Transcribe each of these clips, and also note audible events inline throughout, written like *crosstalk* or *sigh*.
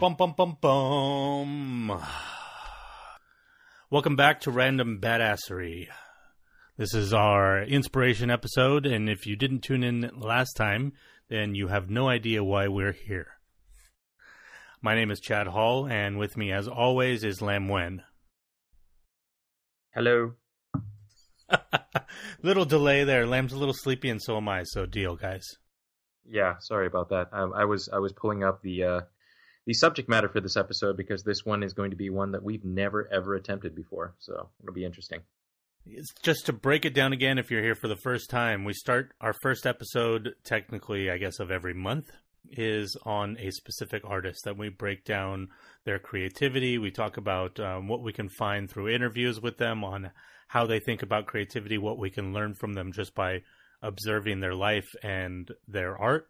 Bum bum bum bum. Welcome back to Random Badassery. This is our inspiration episode, and if you didn't tune in last time, then you have no idea why we're here. My name is Chad Hall, and with me, as always, is Lam Wen. Hello. *laughs* little delay there. Lam's a little sleepy, and so am I. So deal, guys. Yeah, sorry about that. Um, I was I was pulling up the uh, the subject matter for this episode because this one is going to be one that we've never ever attempted before, so it'll be interesting. Just to break it down again, if you're here for the first time, we start our first episode, technically, I guess, of every month, is on a specific artist that we break down their creativity. We talk about um, what we can find through interviews with them on how they think about creativity, what we can learn from them just by observing their life and their art.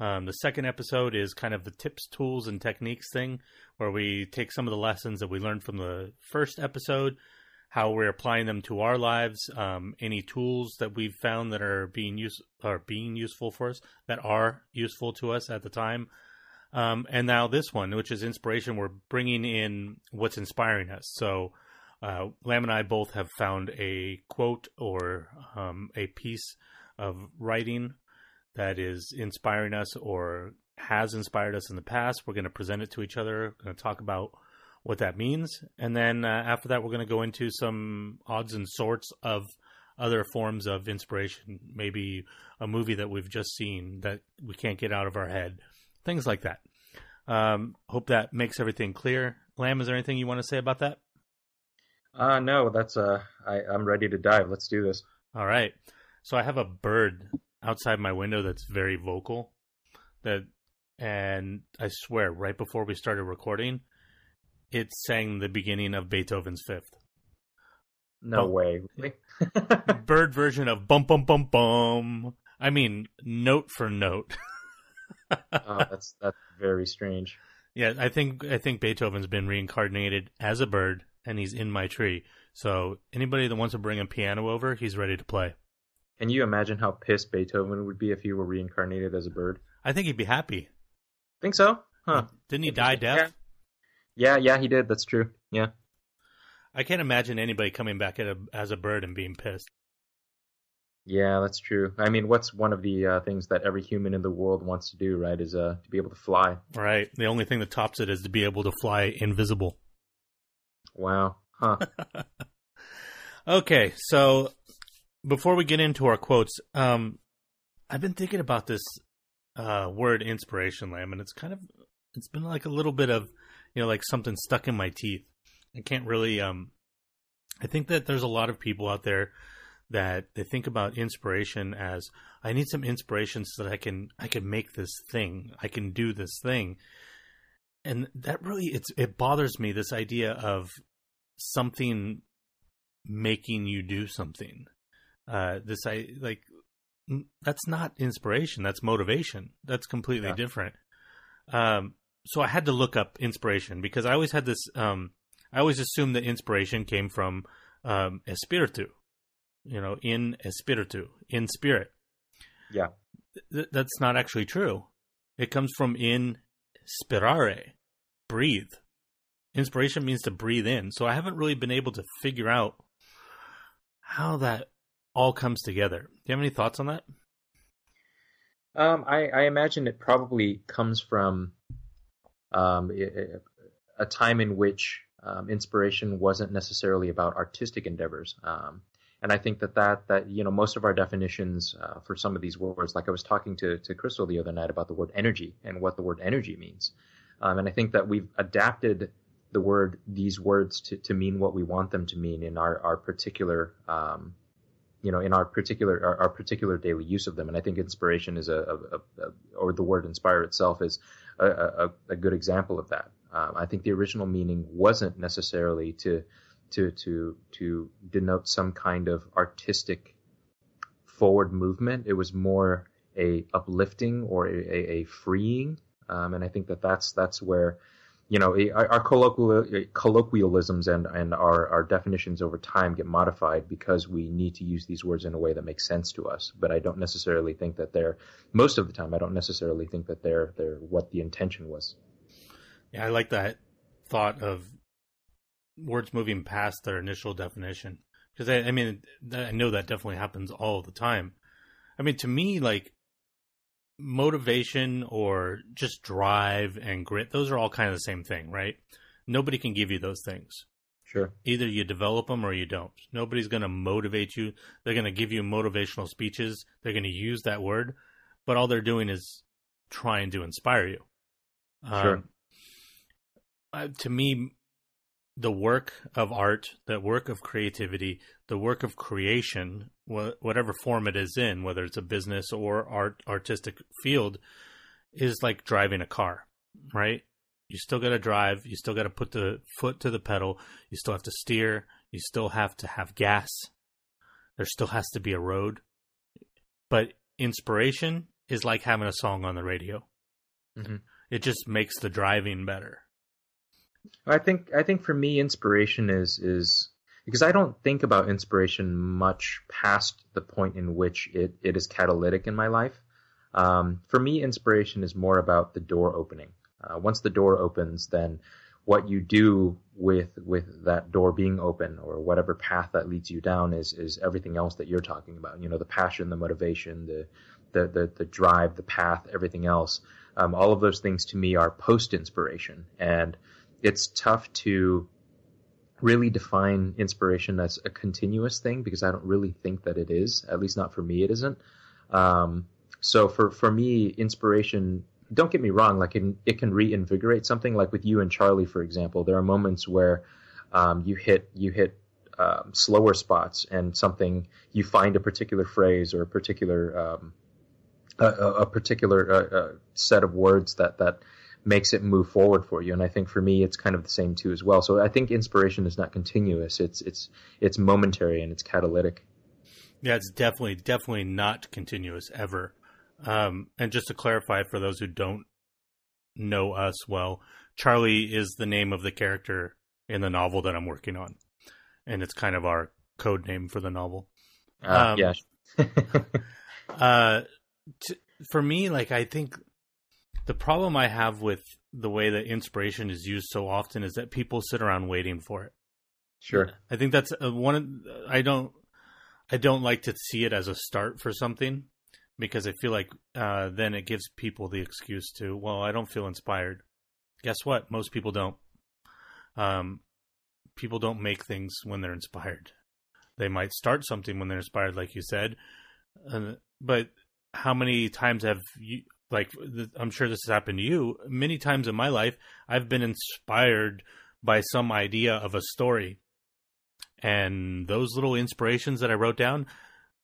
Um, the second episode is kind of the tips, tools, and techniques thing, where we take some of the lessons that we learned from the first episode, how we're applying them to our lives, um, any tools that we've found that are being use are being useful for us, that are useful to us at the time, um, and now this one, which is inspiration, we're bringing in what's inspiring us. So, uh, Lam and I both have found a quote or um, a piece of writing that is inspiring us or has inspired us in the past. We're going to present it to each other. Going to talk about what that means, and then uh, after that, we're going to go into some odds and sorts of other forms of inspiration. Maybe a movie that we've just seen that we can't get out of our head, things like that. Um, hope that makes everything clear. Lam, is there anything you want to say about that? Uh no, that's uh I, I'm ready to dive. Let's do this. All right. So I have a bird outside my window that's very vocal. That and I swear right before we started recording, it sang the beginning of Beethoven's Fifth. No Oh. way. *laughs* Bird version of bum bum bum bum. I mean, note for note. *laughs* oh, that's that's very strange. Yeah, I think I think Beethoven's been reincarnated as a bird and he's in my tree. So anybody that wants to bring a piano over, he's ready to play. Can you imagine how pissed Beethoven would be if he were reincarnated as a bird? I think he'd be happy. Think so? Huh. Didn't he die deaf? Yeah, yeah, he did. That's true. Yeah. I can't imagine anybody coming back at a, as a bird and being pissed. Yeah, that's true. I mean, what's one of the uh, things that every human in the world wants to do, right? Is uh to be able to fly. Right. The only thing that tops it is to be able to fly invisible. Wow. Huh. *laughs* Okay, so before we get into our quotes, um, I've been thinking about this uh, word inspiration, Lam, and it's kind of it's been like a little bit of you know like something stuck in my teeth. I can't really um, I think that there's a lot of people out there that they think about inspiration as I need some inspiration so that I can I can make this thing, I can do this thing. And that really it's it bothers me this idea of something making you do something. Uh, this I like. That's not inspiration. That's motivation. That's completely Yeah. different. Um, so I had to look up inspiration because I always had this. Um, I always assumed that inspiration came from um, espiritu, you know, in espiritu, in spirit. Yeah. Th- that's not actually true. It comes from in spirare, breathe. Inspiration means to breathe in. So I haven't really been able to figure out how that all comes together. Do you have any thoughts on that? Um, I, I imagine it probably comes from um, a time in which um, inspiration wasn't necessarily about artistic endeavors. Um, and I think that, that that you know most of our definitions uh, for some of these words, like I was talking to to Crystal the other night about the word energy and what the word energy means, um, and I think that we've adapted the word these words to, to mean what we want them to mean in our our particular um, you know in our particular our, our particular daily use of them. And i think inspiration is a, a, a, or the word inspire itself is a, a, good example of that. Um, i think the original meaning wasn't necessarily to to to to denote some kind of artistic forward movement. It was more a uplifting or a freeing. Um, and i think that that's that's where you know, our, colloquial, uh, colloquialisms and, and our, our definitions over time get modified because we need to use these words in a way that makes sense to us. But I don't necessarily think that they're, most of the time, I don't necessarily think that they're, they're what the intention was. Yeah, I like that thought of words moving past their initial definition because I, I mean I know that definitely happens all the time. I mean, to me, like motivation or just drive and grit, those are all kind of the same thing, right? Nobody can give you those things. Sure. Either you develop them or you don't. Nobody's going to motivate you. They're going to give you motivational speeches. They're going to use that word, but all they're doing is trying to inspire you. Sure. Um, uh, to me, the work of art, the work of creativity, the work of creation, wha- whatever form it is in, whether it's a business or art artistic field, is like driving a car, right? You still got to drive. You still got to put the foot to the pedal. You still have to steer. You still have to have gas. There still has to be a road. But inspiration is like having a song on the radio. Mhm. It just makes the driving better. I think I think for me, inspiration is is because I don't think about inspiration much past the point in which it, it is catalytic in my life. Um, for me, inspiration is more about the door opening. Uh, once the door opens, then what you do with with that door being open or whatever path that leads you down is is everything else that you're talking about. You know, the passion, the motivation, the the the, the drive, the path, everything else. Um, all of those things to me are post inspiration, and it's tough to really define inspiration as a continuous thing because I don't really think that it is. At least not for me, it isn't. Um, so for for me, inspiration. Don't get me wrong. Like it, it can reinvigorate something. Like with you and Charlie, for example, there are moments where um, you hit you hit um, slower spots and something you find a particular phrase or a particular um, a, a particular uh, uh, set of words that that makes it move forward for you. And I think for me, it's kind of the same too as well. So I think inspiration is not continuous. It's it's it's momentary and it's catalytic. Yeah, it's definitely definitely not continuous ever. Um, and just to clarify for those who don't know us well, Charlie is the name of the character in the novel that I'm working on, and it's kind of our code name for the novel. Uh, Um, yeah. *laughs* Uh, t- for me, like I think the problem I have with the way that inspiration is used so often is that people sit around waiting for it. sure. I think that's uh, one. Of, I don't. I don't like to see it as a start for something because I feel like uh, then it gives people the excuse to, well, I don't feel inspired. Guess what? Most people don't. Um, people don't make things when they're inspired. They might start something when they're inspired, like you said. Uh, but how many times have you, like, th- I'm sure this has happened to you. Many times in my life, I've been inspired by some idea of a story and those little inspirations that I wrote down,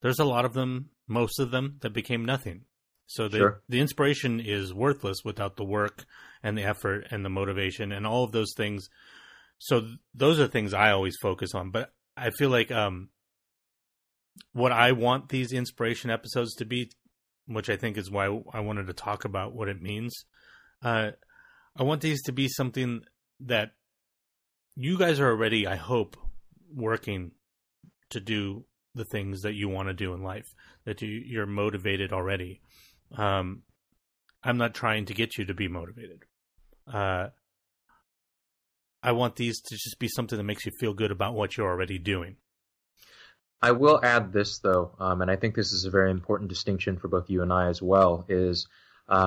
there's a lot of them, most of them, that became nothing. So the Sure. the inspiration is worthless without the work and the effort and the motivation and all of those things. So th- those are things I always focus on. But I feel like um, what I want these inspiration episodes to be, which I think is why I wanted to talk about what it means. Uh, I want these to be something that you guys are already, I hope, working to do the things that you want to do in life. That you, you're motivated already. Um, I'm not trying to get you to be motivated. Uh, I want these to just be something that makes you feel good about what you're already doing. I will add this though, um, and I think this is a very important distinction for both you and I as well. Is